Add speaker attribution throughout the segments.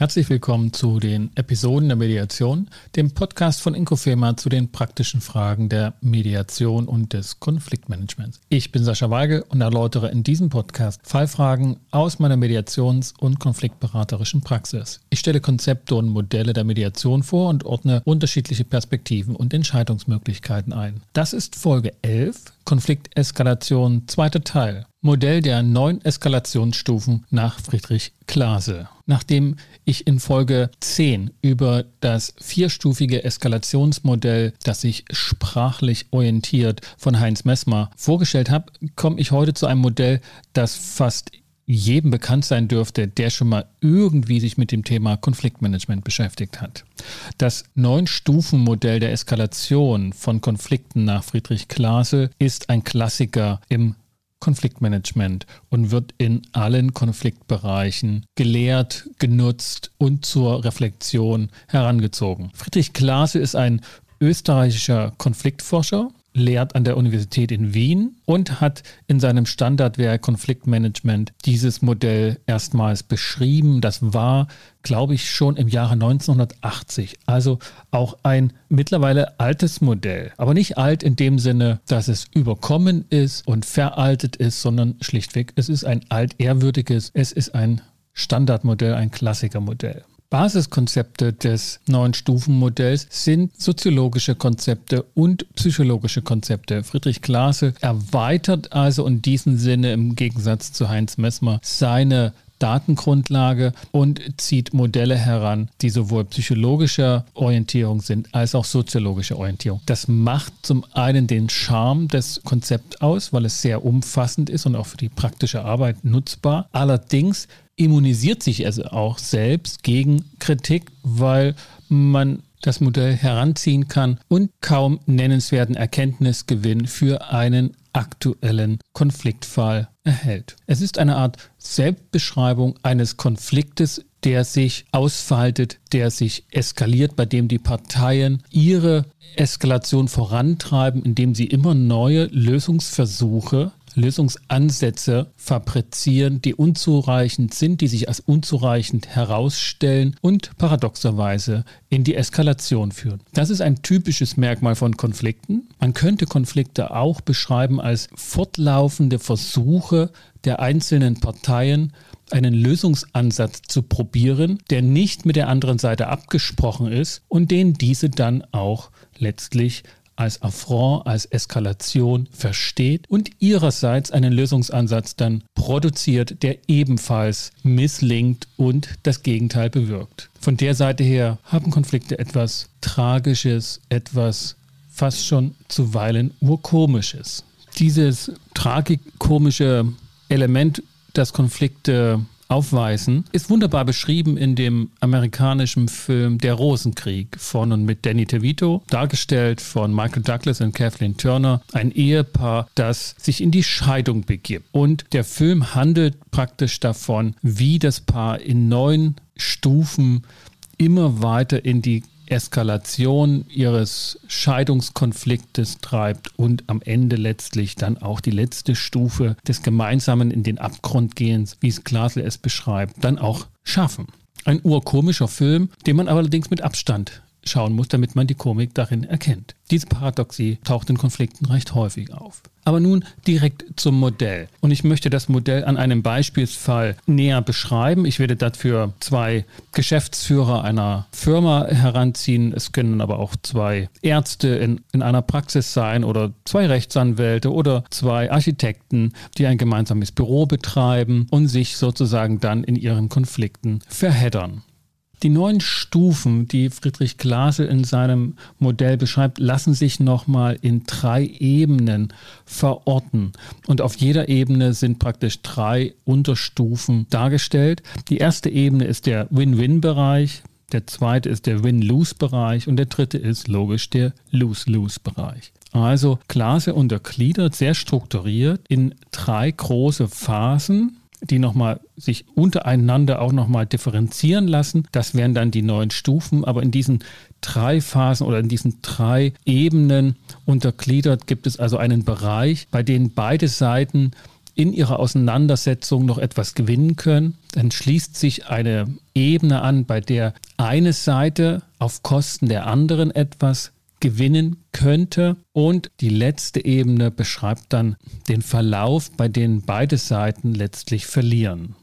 Speaker 1: Herzlich willkommen zu den Episoden der Mediation, dem Podcast von Inkofema zu den praktischen Fragen der Mediation und des Konfliktmanagements. Ich bin Sascha Weigel und erläutere in diesem Podcast Fallfragen aus meiner Mediations- und konfliktberaterischen Praxis. Ich stelle Konzepte und Modelle der Mediation vor und ordne unterschiedliche Perspektiven und Entscheidungsmöglichkeiten ein. Das ist Folge 11, Konflikteskalation, zweiter Teil. Modell der neun Eskalationsstufen nach Friedrich Klase. Nachdem ich in Folge 10 über das vierstufige Eskalationsmodell, das sich sprachlich orientiert, von Heinz Messmer vorgestellt habe, komme ich heute zu einem Modell, das fast jedem bekannt sein dürfte, der schon mal irgendwie sich mit dem Thema Konfliktmanagement beschäftigt hat. Das Neun-Stufen-Modell der Eskalation von Konflikten nach Friedrich Klase ist ein Klassiker im Konfliktmanagement und wird in allen Konfliktbereichen gelehrt, genutzt und zur Reflexion herangezogen. Friedrich Klase ist ein österreichischer Konfliktforscher, lehrt an der Universität in Wien und hat in seinem Standardwerk Konfliktmanagement dieses Modell erstmals beschrieben. Das war, glaube ich, schon im Jahre 1980. Also auch ein mittlerweile altes Modell. Aber nicht alt in dem Sinne, dass es überkommen ist und veraltet ist, sondern schlichtweg, es ist ein altehrwürdiges, es ist ein Standardmodell, ein Klassikermodell. Basiskonzepte des neuen Stufenmodells sind soziologische Konzepte und psychologische Konzepte. Friedrich Klase erweitert also in diesem Sinne im Gegensatz zu Heinz Messmer seine Datengrundlage und zieht Modelle heran, die sowohl psychologischer Orientierung sind als auch soziologischer Orientierung. Das macht zum einen den Charme des Konzepts aus, weil es sehr umfassend ist und auch für die praktische Arbeit nutzbar. Allerdings immunisiert sich also auch selbst gegen Kritik, weil man das Modell heranziehen kann und kaum nennenswerten Erkenntnisgewinn für einen aktuellen Konfliktfall erhält. Es ist eine Art Selbstbeschreibung eines Konfliktes, der sich ausfaltet, der sich eskaliert, bei dem die Parteien ihre Eskalation vorantreiben, indem sie immer neue Lösungsversuche Lösungsansätze fabrizieren, die unzureichend sind, die sich als unzureichend herausstellen und paradoxerweise in die Eskalation führen. Das ist ein typisches Merkmal von Konflikten. Man könnte Konflikte auch beschreiben als fortlaufende Versuche der einzelnen Parteien, einen Lösungsansatz zu probieren, der nicht mit der anderen Seite abgesprochen ist und den diese dann auch letztlich als Affront, als Eskalation versteht und ihrerseits einen Lösungsansatz dann produziert, der ebenfalls misslingt und das Gegenteil bewirkt. Von der Seite her haben Konflikte etwas Tragisches, etwas fast schon zuweilen urkomisches. Dieses tragikomische Element, das Konflikte aufweisen, ist wunderbar beschrieben in dem amerikanischen Film Der Rosenkrieg von und mit Danny DeVito, dargestellt von Michael Douglas und Kathleen Turner, ein Ehepaar, das sich in die Scheidung begibt. Und der Film handelt praktisch davon, wie das Paar in neun Stufen immer weiter in die Eskalation ihres Scheidungskonfliktes treibt und am Ende letztlich dann auch die letzte Stufe des gemeinsamen in den Abgrund gehens, wie es Glasel es beschreibt, dann auch schaffen. Ein urkomischer Film, den man allerdings mit Abstand schauen muss, damit man die Komik darin erkennt. Diese Paradoxie taucht in Konflikten recht häufig auf. Aber nun direkt zum Modell. Und ich möchte das Modell an einem Beispielsfall näher beschreiben. Ich werde dafür zwei Geschäftsführer einer Firma heranziehen. Es können aber auch zwei Ärzte in, in einer Praxis sein oder zwei Rechtsanwälte oder zwei Architekten, die ein gemeinsames Büro betreiben und sich sozusagen dann in ihren Konflikten verheddern. Die neun Stufen, die Friedrich Glasel in seinem Modell beschreibt, lassen sich nochmal in drei Ebenen verorten. Und auf jeder Ebene sind praktisch drei Unterstufen dargestellt. Die erste Ebene ist der Win-Win-Bereich. Der zweite ist der Win-Lose-Bereich und der dritte ist logisch der Lose-Lose-Bereich. Also Glase untergliedert sehr strukturiert in drei große Phasen, die nochmal sich untereinander auch nochmal differenzieren lassen. Das wären dann die neuen Stufen. Aber in diesen drei Phasen oder in diesen drei Ebenen untergliedert gibt es also einen Bereich, bei dem beide Seiten in ihrer Auseinandersetzung noch etwas gewinnen können. Dann schließt sich eine Ebene an, bei der eine Seite auf Kosten der anderen etwas gewinnen könnte. Und die letzte Ebene beschreibt dann den Verlauf, bei dem beide Seiten letztlich verlieren.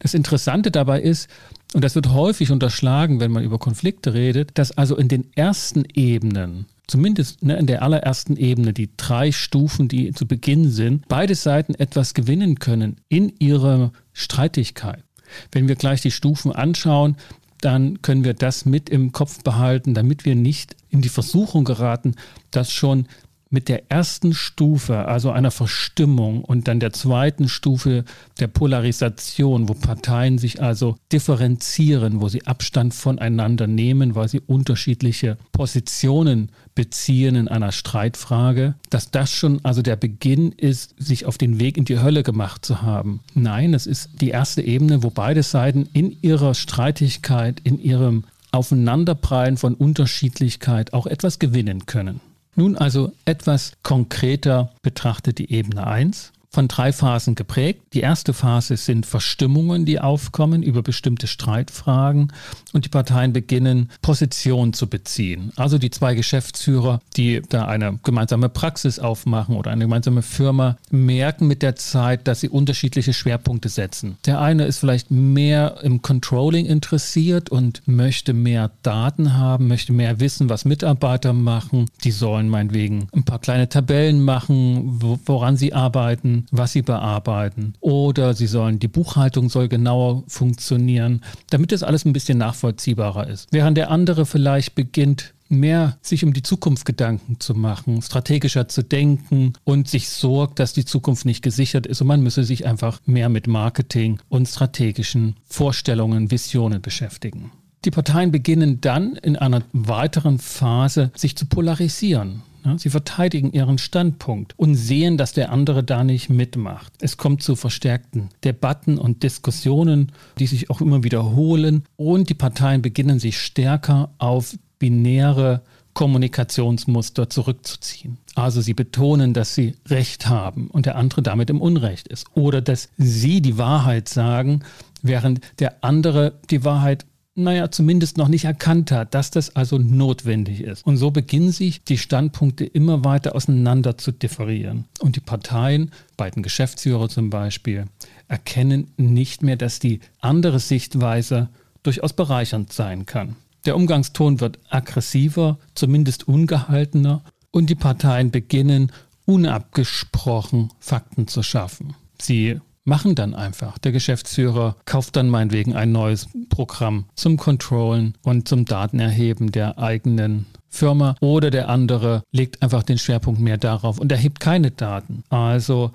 Speaker 1: Das Interessante dabei ist, und das wird häufig unterschlagen, wenn man über Konflikte redet, dass also in den ersten Ebenen, zumindest ne, in der allerersten Ebene, die drei Stufen, die zu Beginn sind, beide Seiten etwas gewinnen können in ihrer Streitigkeit. Wenn wir gleich die Stufen anschauen, dann können wir das mit im Kopf behalten, damit wir nicht in die Versuchung geraten, dass schon mit der ersten Stufe, also einer Verstimmung und dann der zweiten Stufe der Polarisation, wo Parteien sich also differenzieren, wo sie Abstand voneinander nehmen, weil sie unterschiedliche Positionen beziehen in einer Streitfrage, dass das schon also der Beginn ist, sich auf den Weg in die Hölle gemacht zu haben. Nein, es ist die erste Ebene, wo beide Seiten in ihrer Streitigkeit, in ihrem Aufeinanderprallen von Unterschiedlichkeit auch etwas gewinnen können. Nun also etwas konkreter betrachtet die Ebene 1 von drei Phasen geprägt. Die erste Phase sind Verstimmungen, die aufkommen über bestimmte Streitfragen und die Parteien beginnen Position zu beziehen. Also die zwei Geschäftsführer, die da eine gemeinsame Praxis aufmachen oder eine gemeinsame Firma, merken mit der Zeit, dass sie unterschiedliche Schwerpunkte setzen. Der eine ist vielleicht mehr im Controlling interessiert und möchte mehr Daten haben, möchte mehr wissen, was Mitarbeiter machen. Die sollen meinetwegen ein paar kleine Tabellen machen, woran sie arbeiten was sie bearbeiten. Oder sie sollen, die Buchhaltung soll genauer funktionieren, damit das alles ein bisschen nachvollziehbarer ist. Während der andere vielleicht beginnt, mehr sich um die Zukunft Gedanken zu machen, strategischer zu denken und sich sorgt, dass die Zukunft nicht gesichert ist. Und man müsse sich einfach mehr mit Marketing und strategischen Vorstellungen, Visionen beschäftigen. Die Parteien beginnen dann in einer weiteren Phase sich zu polarisieren. Sie verteidigen ihren Standpunkt und sehen, dass der andere da nicht mitmacht. Es kommt zu verstärkten Debatten und Diskussionen, die sich auch immer wiederholen und die Parteien beginnen sich stärker auf binäre Kommunikationsmuster zurückzuziehen. Also sie betonen, dass sie Recht haben und der andere damit im Unrecht ist. Oder dass sie die Wahrheit sagen, während der andere die Wahrheit naja, zumindest noch nicht erkannt hat, dass das also notwendig ist. Und so beginnen sich die Standpunkte immer weiter auseinander zu differieren. Und die Parteien, beiden Geschäftsführer zum Beispiel, erkennen nicht mehr, dass die andere Sichtweise durchaus bereichernd sein kann. Der Umgangston wird aggressiver, zumindest ungehaltener, und die Parteien beginnen unabgesprochen Fakten zu schaffen. Sie machen dann einfach. Der Geschäftsführer kauft dann meinetwegen ein neues Programm zum Controllen und zum Datenerheben der eigenen Firma oder der andere legt einfach den Schwerpunkt mehr darauf und erhebt keine Daten. Also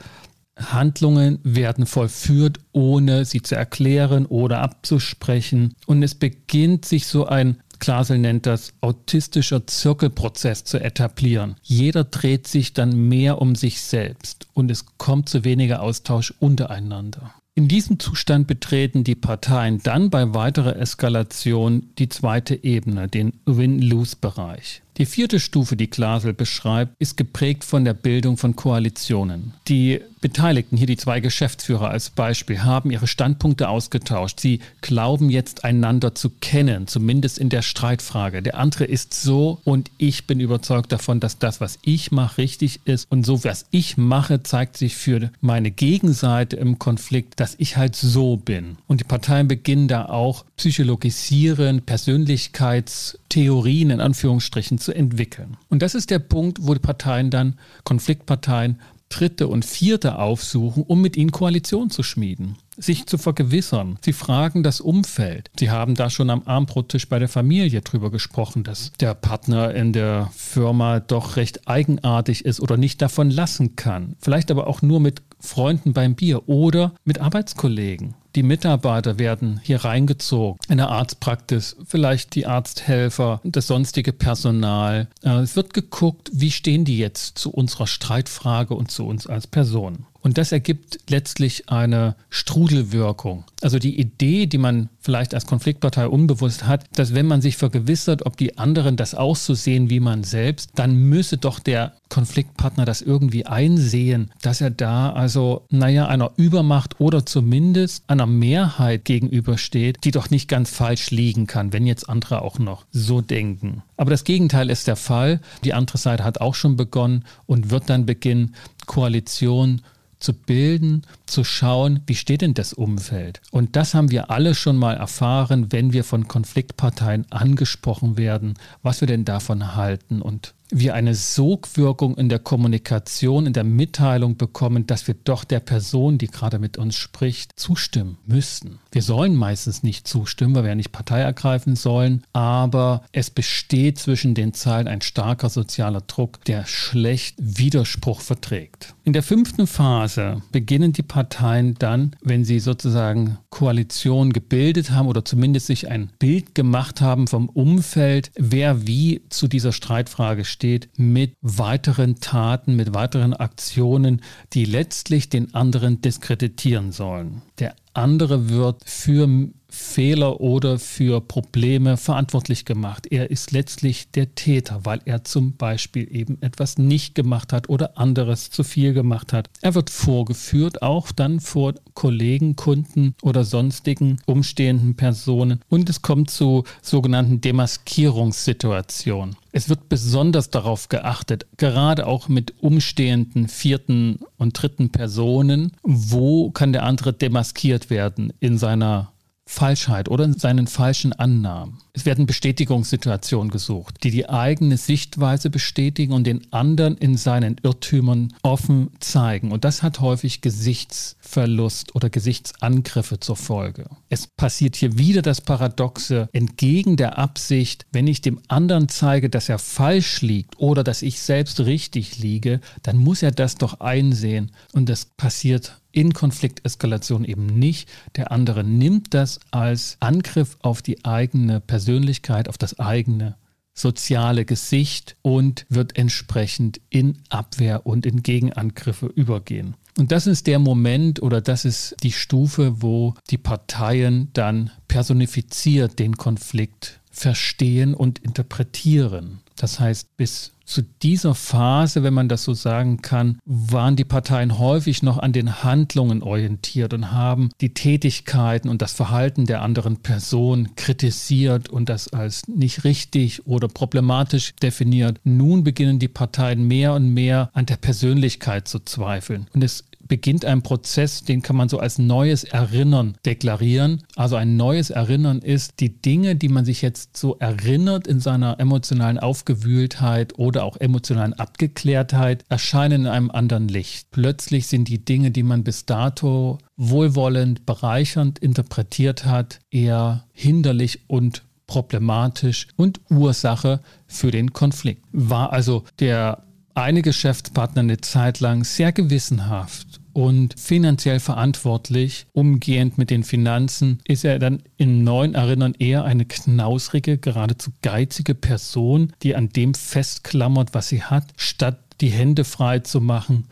Speaker 1: Handlungen werden vollführt, ohne sie zu erklären oder abzusprechen. Und es beginnt sich so ein Glasel nennt das autistischer Zirkelprozess zu etablieren. Jeder dreht sich dann mehr um sich selbst und es kommt zu weniger Austausch untereinander. In diesem Zustand betreten die Parteien dann bei weiterer Eskalation die zweite Ebene, den Win-Lose-Bereich. Die vierte Stufe, die Glasel beschreibt, ist geprägt von der Bildung von Koalitionen. Die Beteiligten, hier die zwei Geschäftsführer als Beispiel, haben ihre Standpunkte ausgetauscht. Sie glauben jetzt einander zu kennen, zumindest in der Streitfrage. Der andere ist so und ich bin überzeugt davon, dass das, was ich mache, richtig ist. Und so, was ich mache, zeigt sich für meine Gegenseite im Konflikt, dass ich halt so bin. Und die Parteien beginnen da auch psychologisieren, Persönlichkeitstheorien in Anführungsstrichen zu entwickeln. Und das ist der Punkt, wo die Parteien dann, Konfliktparteien, dritte und vierte aufsuchen, um mit ihnen Koalition zu schmieden, sich zu vergewissern. Sie fragen das Umfeld. Sie haben da schon am Armbrottisch bei der Familie drüber gesprochen, dass der Partner in der Firma doch recht eigenartig ist oder nicht davon lassen kann. Vielleicht aber auch nur mit Freunden beim Bier oder mit Arbeitskollegen. Die Mitarbeiter werden hier reingezogen. In der Arztpraxis, vielleicht die Arzthelfer, das sonstige Personal. Äh, es wird geguckt, wie stehen die jetzt zu unserer Streitfrage und zu uns als Person. Und das ergibt letztlich eine Strudelwirkung. Also die Idee, die man vielleicht als Konfliktpartei unbewusst hat, dass wenn man sich vergewissert, ob die anderen das auch so sehen wie man selbst, dann müsse doch der Konfliktpartner das irgendwie einsehen, dass er da also, naja, einer Übermacht oder zumindest einer Mehrheit gegenübersteht, die doch nicht ganz falsch liegen kann, wenn jetzt andere auch noch so denken. Aber das Gegenteil ist der Fall. Die andere Seite hat auch schon begonnen und wird dann beginnen, Koalition zu bilden, zu schauen, wie steht denn das Umfeld. Und das haben wir alle schon mal erfahren, wenn wir von Konfliktparteien angesprochen werden, was wir denn davon halten und wir eine Sogwirkung in der Kommunikation, in der Mitteilung bekommen, dass wir doch der Person, die gerade mit uns spricht, zustimmen müssen. Wir sollen meistens nicht zustimmen, weil wir ja nicht Partei ergreifen sollen, aber es besteht zwischen den Zeilen ein starker sozialer Druck, der schlecht Widerspruch verträgt. In der fünften Phase beginnen die Parteien dann, wenn sie sozusagen Koalition gebildet haben oder zumindest sich ein Bild gemacht haben vom Umfeld, wer wie zu dieser Streitfrage steht, mit weiteren Taten, mit weiteren Aktionen, die letztlich den anderen diskreditieren sollen. Der andere wird für Fehler oder für Probleme verantwortlich gemacht. Er ist letztlich der Täter, weil er zum Beispiel eben etwas nicht gemacht hat oder anderes zu viel gemacht hat. Er wird vorgeführt, auch dann vor Kollegen, Kunden oder sonstigen umstehenden Personen. Und es kommt zu sogenannten Demaskierungssituationen. Es wird besonders darauf geachtet, gerade auch mit umstehenden vierten und dritten Personen, wo kann der andere demaskiert werden in seiner Falschheit oder in seinen falschen Annahmen. Es werden Bestätigungssituationen gesucht, die die eigene Sichtweise bestätigen und den anderen in seinen Irrtümern offen zeigen. Und das hat häufig Gesichtsverlust oder Gesichtsangriffe zur Folge. Es passiert hier wieder das Paradoxe, entgegen der Absicht, wenn ich dem anderen zeige, dass er falsch liegt oder dass ich selbst richtig liege, dann muss er das doch einsehen. Und das passiert in Konflikteskalation eben nicht. Der andere nimmt das als Angriff auf die eigene Persönlichkeit, auf das eigene soziale Gesicht und wird entsprechend in Abwehr und in Gegenangriffe übergehen. Und das ist der Moment oder das ist die Stufe, wo die Parteien dann personifiziert den Konflikt verstehen und interpretieren. Das heißt, bis zu dieser Phase, wenn man das so sagen kann, waren die Parteien häufig noch an den Handlungen orientiert und haben die Tätigkeiten und das Verhalten der anderen Person kritisiert und das als nicht richtig oder problematisch definiert. Nun beginnen die Parteien mehr und mehr an der Persönlichkeit zu zweifeln. Und es beginnt ein Prozess, den kann man so als neues Erinnern deklarieren. Also ein neues Erinnern ist, die Dinge, die man sich jetzt so erinnert in seiner emotionalen Aufgewühltheit oder auch emotionalen Abgeklärtheit, erscheinen in einem anderen Licht. Plötzlich sind die Dinge, die man bis dato wohlwollend, bereichernd interpretiert hat, eher hinderlich und problematisch und Ursache für den Konflikt. War also der eine Geschäftspartner eine Zeit lang sehr gewissenhaft und finanziell verantwortlich umgehend mit den Finanzen, ist er dann in neuen Erinnern eher eine knausrige, geradezu geizige Person, die an dem festklammert, was sie hat, statt die Hände frei zu machen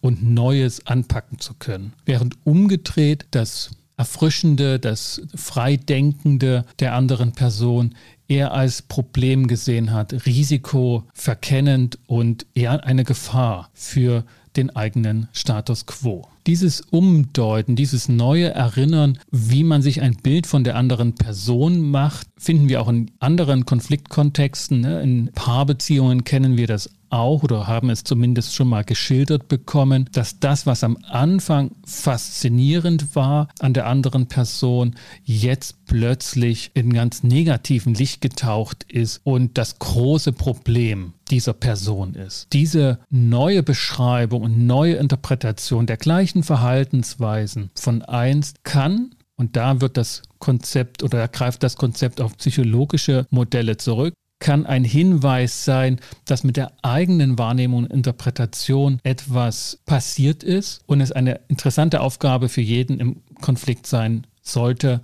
Speaker 1: und Neues anpacken zu können. Während umgedreht das Erfrischende, das Freidenkende der anderen Person eher als Problem gesehen hat, Risiko verkennend und eher eine Gefahr für den eigenen Status quo. Dieses Umdeuten, dieses neue Erinnern, wie man sich ein Bild von der anderen Person macht, finden wir auch in anderen Konfliktkontexten. Ne? In Paarbeziehungen kennen wir das auch oder haben es zumindest schon mal geschildert bekommen, dass das, was am Anfang faszinierend war an der anderen Person, jetzt plötzlich in ganz negativen Licht getaucht ist und das große Problem dieser Person ist. Diese neue Beschreibung und neue Interpretation der gleichen Verhaltensweisen von einst kann und da wird das Konzept oder greift das Konzept auf psychologische Modelle zurück, kann ein Hinweis sein, dass mit der eigenen Wahrnehmung und Interpretation etwas passiert ist und es eine interessante Aufgabe für jeden im Konflikt sein sollte,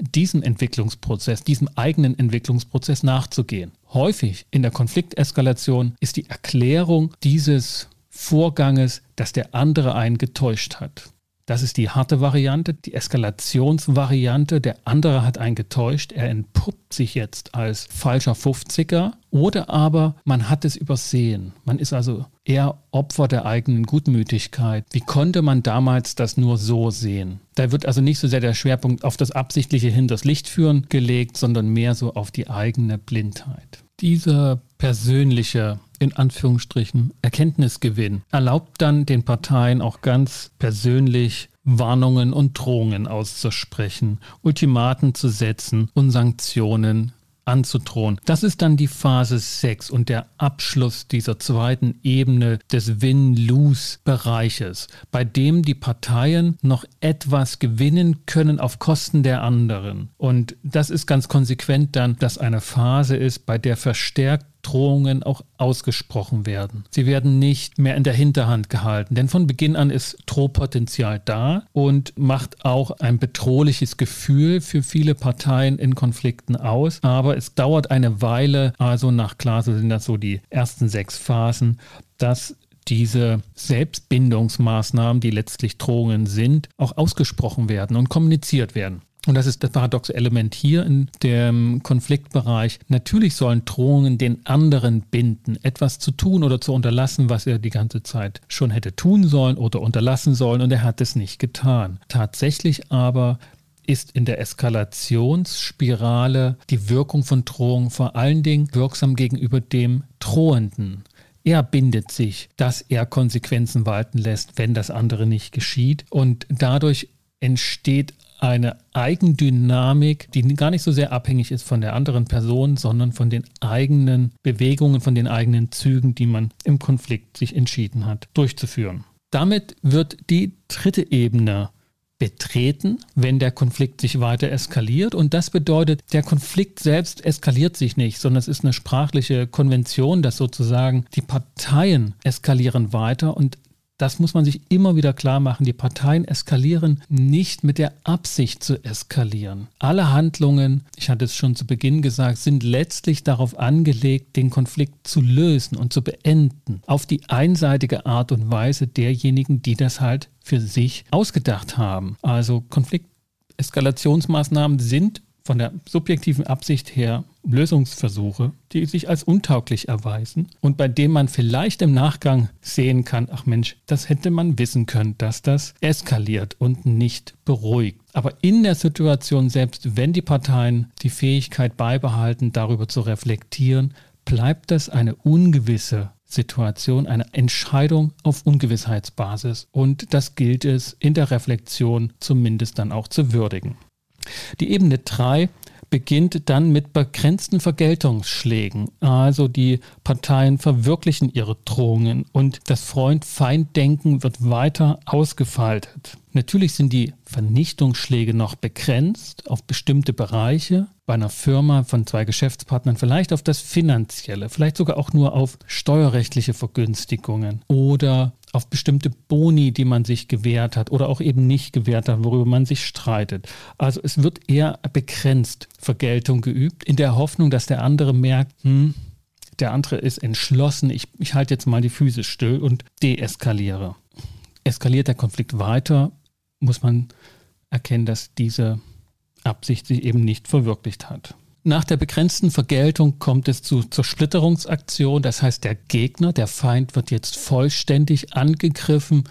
Speaker 1: diesem Entwicklungsprozess, diesem eigenen Entwicklungsprozess nachzugehen. Häufig in der Konflikteskalation ist die Erklärung dieses Vorganges, dass der andere einen getäuscht hat. Das ist die harte Variante, die Eskalationsvariante. Der andere hat einen getäuscht. Er entpuppt sich jetzt als falscher 50er. Oder aber man hat es übersehen. Man ist also eher Opfer der eigenen Gutmütigkeit. Wie konnte man damals das nur so sehen? Da wird also nicht so sehr der Schwerpunkt auf das absichtliche hinters Licht führen gelegt, sondern mehr so auf die eigene Blindheit. Dieser persönliche in Anführungsstrichen Erkenntnisgewinn erlaubt dann den Parteien auch ganz persönlich Warnungen und Drohungen auszusprechen, Ultimaten zu setzen und Sanktionen anzudrohen. Das ist dann die Phase 6 und der Abschluss dieser zweiten Ebene des Win-Lose-Bereiches, bei dem die Parteien noch etwas gewinnen können auf Kosten der anderen. Und das ist ganz konsequent dann, dass eine Phase ist, bei der verstärkt Drohungen auch ausgesprochen werden. Sie werden nicht mehr in der Hinterhand gehalten, denn von Beginn an ist Drohpotenzial da und macht auch ein bedrohliches Gefühl für viele Parteien in Konflikten aus. Aber es dauert eine Weile, also nach Klase sind das so die ersten sechs Phasen, dass diese Selbstbindungsmaßnahmen, die letztlich Drohungen sind, auch ausgesprochen werden und kommuniziert werden. Und das ist das paradoxe Element hier in dem Konfliktbereich. Natürlich sollen Drohungen den anderen binden, etwas zu tun oder zu unterlassen, was er die ganze Zeit schon hätte tun sollen oder unterlassen sollen, und er hat es nicht getan. Tatsächlich aber ist in der Eskalationsspirale die Wirkung von Drohungen vor allen Dingen wirksam gegenüber dem Drohenden. Er bindet sich, dass er Konsequenzen walten lässt, wenn das andere nicht geschieht. Und dadurch entsteht eine Eigendynamik, die gar nicht so sehr abhängig ist von der anderen Person, sondern von den eigenen Bewegungen, von den eigenen Zügen, die man im Konflikt sich entschieden hat, durchzuführen. Damit wird die dritte Ebene betreten, wenn der Konflikt sich weiter eskaliert. Und das bedeutet, der Konflikt selbst eskaliert sich nicht, sondern es ist eine sprachliche Konvention, dass sozusagen die Parteien eskalieren weiter und das muss man sich immer wieder klar machen. Die Parteien eskalieren nicht mit der Absicht zu eskalieren. Alle Handlungen, ich hatte es schon zu Beginn gesagt, sind letztlich darauf angelegt, den Konflikt zu lösen und zu beenden. Auf die einseitige Art und Weise derjenigen, die das halt für sich ausgedacht haben. Also Konflikteskalationsmaßnahmen sind von der subjektiven Absicht her Lösungsversuche, die sich als untauglich erweisen und bei denen man vielleicht im Nachgang sehen kann, ach Mensch, das hätte man wissen können, dass das eskaliert und nicht beruhigt. Aber in der Situation selbst, wenn die Parteien die Fähigkeit beibehalten, darüber zu reflektieren, bleibt das eine ungewisse Situation, eine Entscheidung auf Ungewissheitsbasis. Und das gilt es in der Reflexion zumindest dann auch zu würdigen. Die Ebene 3 beginnt dann mit begrenzten Vergeltungsschlägen. Also die Parteien verwirklichen ihre Drohungen und das Freund-Feind-Denken wird weiter ausgefaltet. Natürlich sind die Vernichtungsschläge noch begrenzt auf bestimmte Bereiche, bei einer Firma von zwei Geschäftspartnern vielleicht auf das Finanzielle, vielleicht sogar auch nur auf steuerrechtliche Vergünstigungen oder auf bestimmte Boni, die man sich gewährt hat oder auch eben nicht gewährt hat, worüber man sich streitet. Also es wird eher begrenzt Vergeltung geübt, in der Hoffnung, dass der andere merkt, hm, der andere ist entschlossen, ich, ich halte jetzt mal die Füße still und deeskaliere. Eskaliert der Konflikt weiter, muss man erkennen, dass diese Absicht sich eben nicht verwirklicht hat. Nach der begrenzten Vergeltung kommt es zu Zersplitterungsaktion. Das heißt, der Gegner, der Feind wird jetzt vollständig angegriffen,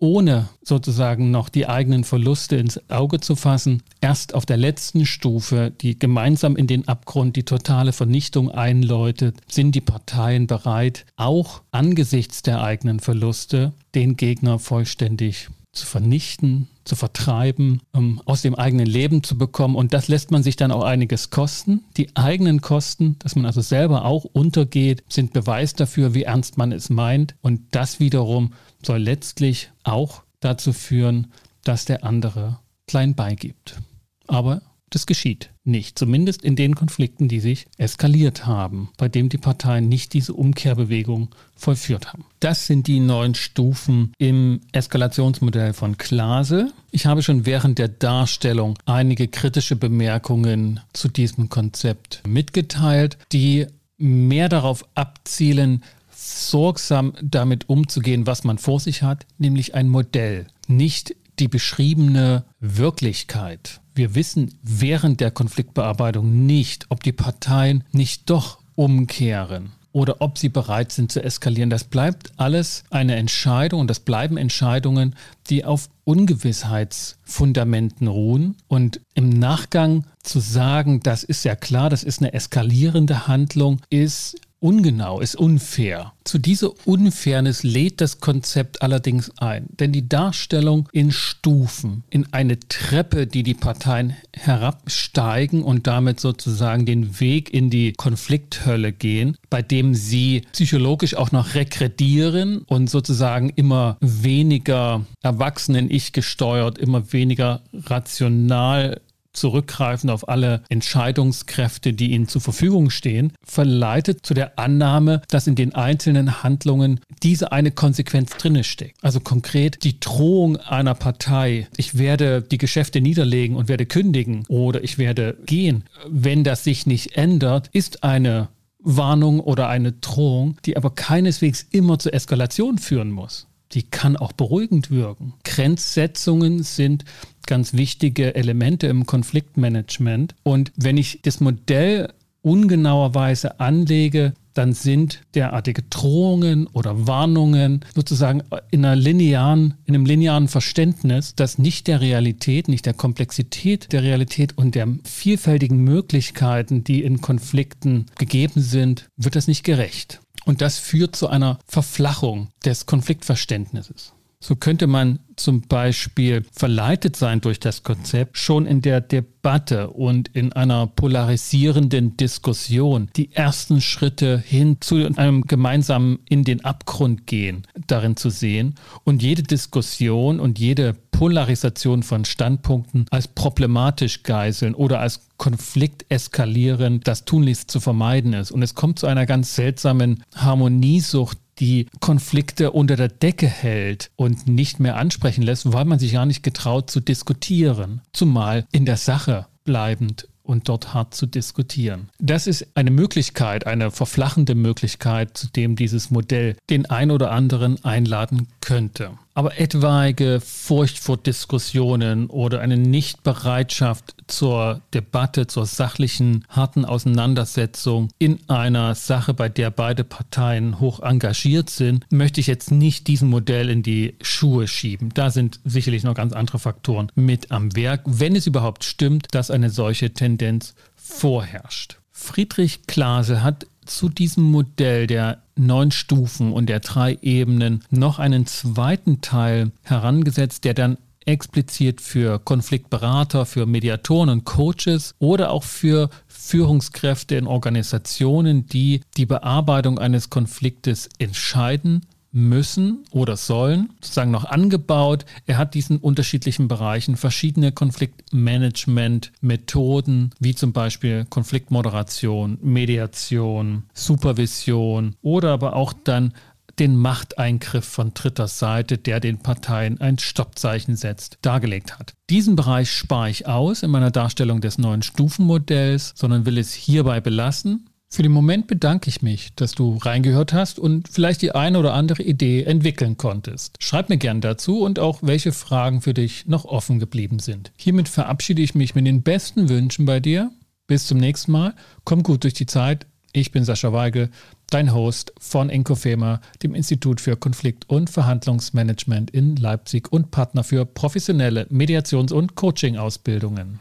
Speaker 1: ohne sozusagen noch die eigenen Verluste ins Auge zu fassen. Erst auf der letzten Stufe, die gemeinsam in den Abgrund die totale Vernichtung einläutet, sind die Parteien bereit, auch angesichts der eigenen Verluste den Gegner vollständig zu vernichten, zu vertreiben, um aus dem eigenen Leben zu bekommen. Und das lässt man sich dann auch einiges kosten. Die eigenen Kosten, dass man also selber auch untergeht, sind Beweis dafür, wie ernst man es meint. Und das wiederum soll letztlich auch dazu führen, dass der andere klein beigibt. Aber Das geschieht nicht, zumindest in den Konflikten, die sich eskaliert haben, bei dem die Parteien nicht diese Umkehrbewegung vollführt haben. Das sind die neun Stufen im Eskalationsmodell von Klase. Ich habe schon während der Darstellung einige kritische Bemerkungen zu diesem Konzept mitgeteilt, die mehr darauf abzielen, sorgsam damit umzugehen, was man vor sich hat, nämlich ein Modell, nicht die beschriebene Wirklichkeit. Wir wissen während der Konfliktbearbeitung nicht, ob die Parteien nicht doch umkehren oder ob sie bereit sind zu eskalieren. Das bleibt alles eine Entscheidung und das bleiben Entscheidungen, die auf Ungewissheitsfundamenten ruhen. Und im Nachgang zu sagen, das ist ja klar, das ist eine eskalierende Handlung, ist ungenau, ist unfair. Zu dieser Unfairness lädt das Konzept allerdings ein, denn die Darstellung in Stufen, in eine Treppe, die die Parteien herabsteigen und damit sozusagen den Weg in die Konflikthölle gehen, bei dem sie psychologisch auch noch rekredieren und sozusagen immer weniger Erwachsenen-Ich gesteuert, immer weniger rational zurückgreifen auf alle Entscheidungskräfte, die ihnen zur Verfügung stehen, verleitet zu der Annahme, dass in den einzelnen Handlungen diese eine Konsequenz drinne steckt. Also konkret die Drohung einer Partei, ich werde die Geschäfte niederlegen und werde kündigen oder ich werde gehen, wenn das sich nicht ändert, ist eine Warnung oder eine Drohung, die aber keineswegs immer zur Eskalation führen muss die kann auch beruhigend wirken. Grenzsetzungen sind ganz wichtige Elemente im Konfliktmanagement. Und wenn ich das Modell ungenauerweise anlege, dann sind derartige Drohungen oder Warnungen sozusagen in, linearen, in einem linearen Verständnis, das nicht der Realität, nicht der Komplexität der Realität und der vielfältigen Möglichkeiten, die in Konflikten gegeben sind, wird das nicht gerecht. Und das führt zu einer Verflachung des Konfliktverständnisses. So könnte man zum Beispiel verleitet sein durch das Konzept, schon in der Debatte und in einer polarisierenden Diskussion die ersten Schritte hin zu einem gemeinsamen in den Abgrund gehen darin zu sehen und jede Diskussion und jede Polarisation von Standpunkten als problematisch geiseln oder als Konflikt eskalieren, das tunlichst zu vermeiden ist. Und es kommt zu einer ganz seltsamen Harmoniesucht die Konflikte unter der Decke hält und nicht mehr ansprechen lässt, weil man sich gar nicht getraut zu diskutieren, zumal in der Sache bleibend und dort hart zu diskutieren. Das ist eine Möglichkeit, eine verflachende Möglichkeit, zu dem dieses Modell den ein oder anderen einladen könnte. Aber etwaige Furcht vor Diskussionen oder eine Nichtbereitschaft zur Debatte, zur sachlichen, harten Auseinandersetzung in einer Sache, bei der beide Parteien hoch engagiert sind, möchte ich jetzt nicht diesem Modell in die Schuhe schieben. Da sind sicherlich noch ganz andere Faktoren mit am Werk, wenn es überhaupt stimmt, dass eine solche Tendenz vorherrscht. Friedrich Klase hat zu diesem Modell der neun Stufen und der drei Ebenen noch einen zweiten Teil herangesetzt, der dann explizit für Konfliktberater, für Mediatoren und Coaches oder auch für Führungskräfte in Organisationen, die die Bearbeitung eines Konfliktes entscheiden müssen oder sollen, sozusagen noch angebaut. Er hat diesen unterschiedlichen Bereichen verschiedene Konfliktmanagement-Methoden, wie zum Beispiel Konfliktmoderation, Mediation, Supervision oder aber auch dann den Machteingriff von dritter Seite, der den Parteien ein Stoppzeichen setzt, dargelegt hat. Diesen Bereich spare ich aus in meiner Darstellung des neuen Stufenmodells, sondern will es hierbei belassen für den Moment bedanke ich mich, dass du reingehört hast und vielleicht die eine oder andere Idee entwickeln konntest. Schreib mir gern dazu und auch welche Fragen für dich noch offen geblieben sind. Hiermit verabschiede ich mich mit den besten Wünschen bei dir. Bis zum nächsten Mal. Komm gut durch die Zeit. Ich bin Sascha Weigel, dein Host von Inkofema, dem Institut für Konflikt- und Verhandlungsmanagement in Leipzig und Partner für professionelle Mediations- und Coaching-Ausbildungen.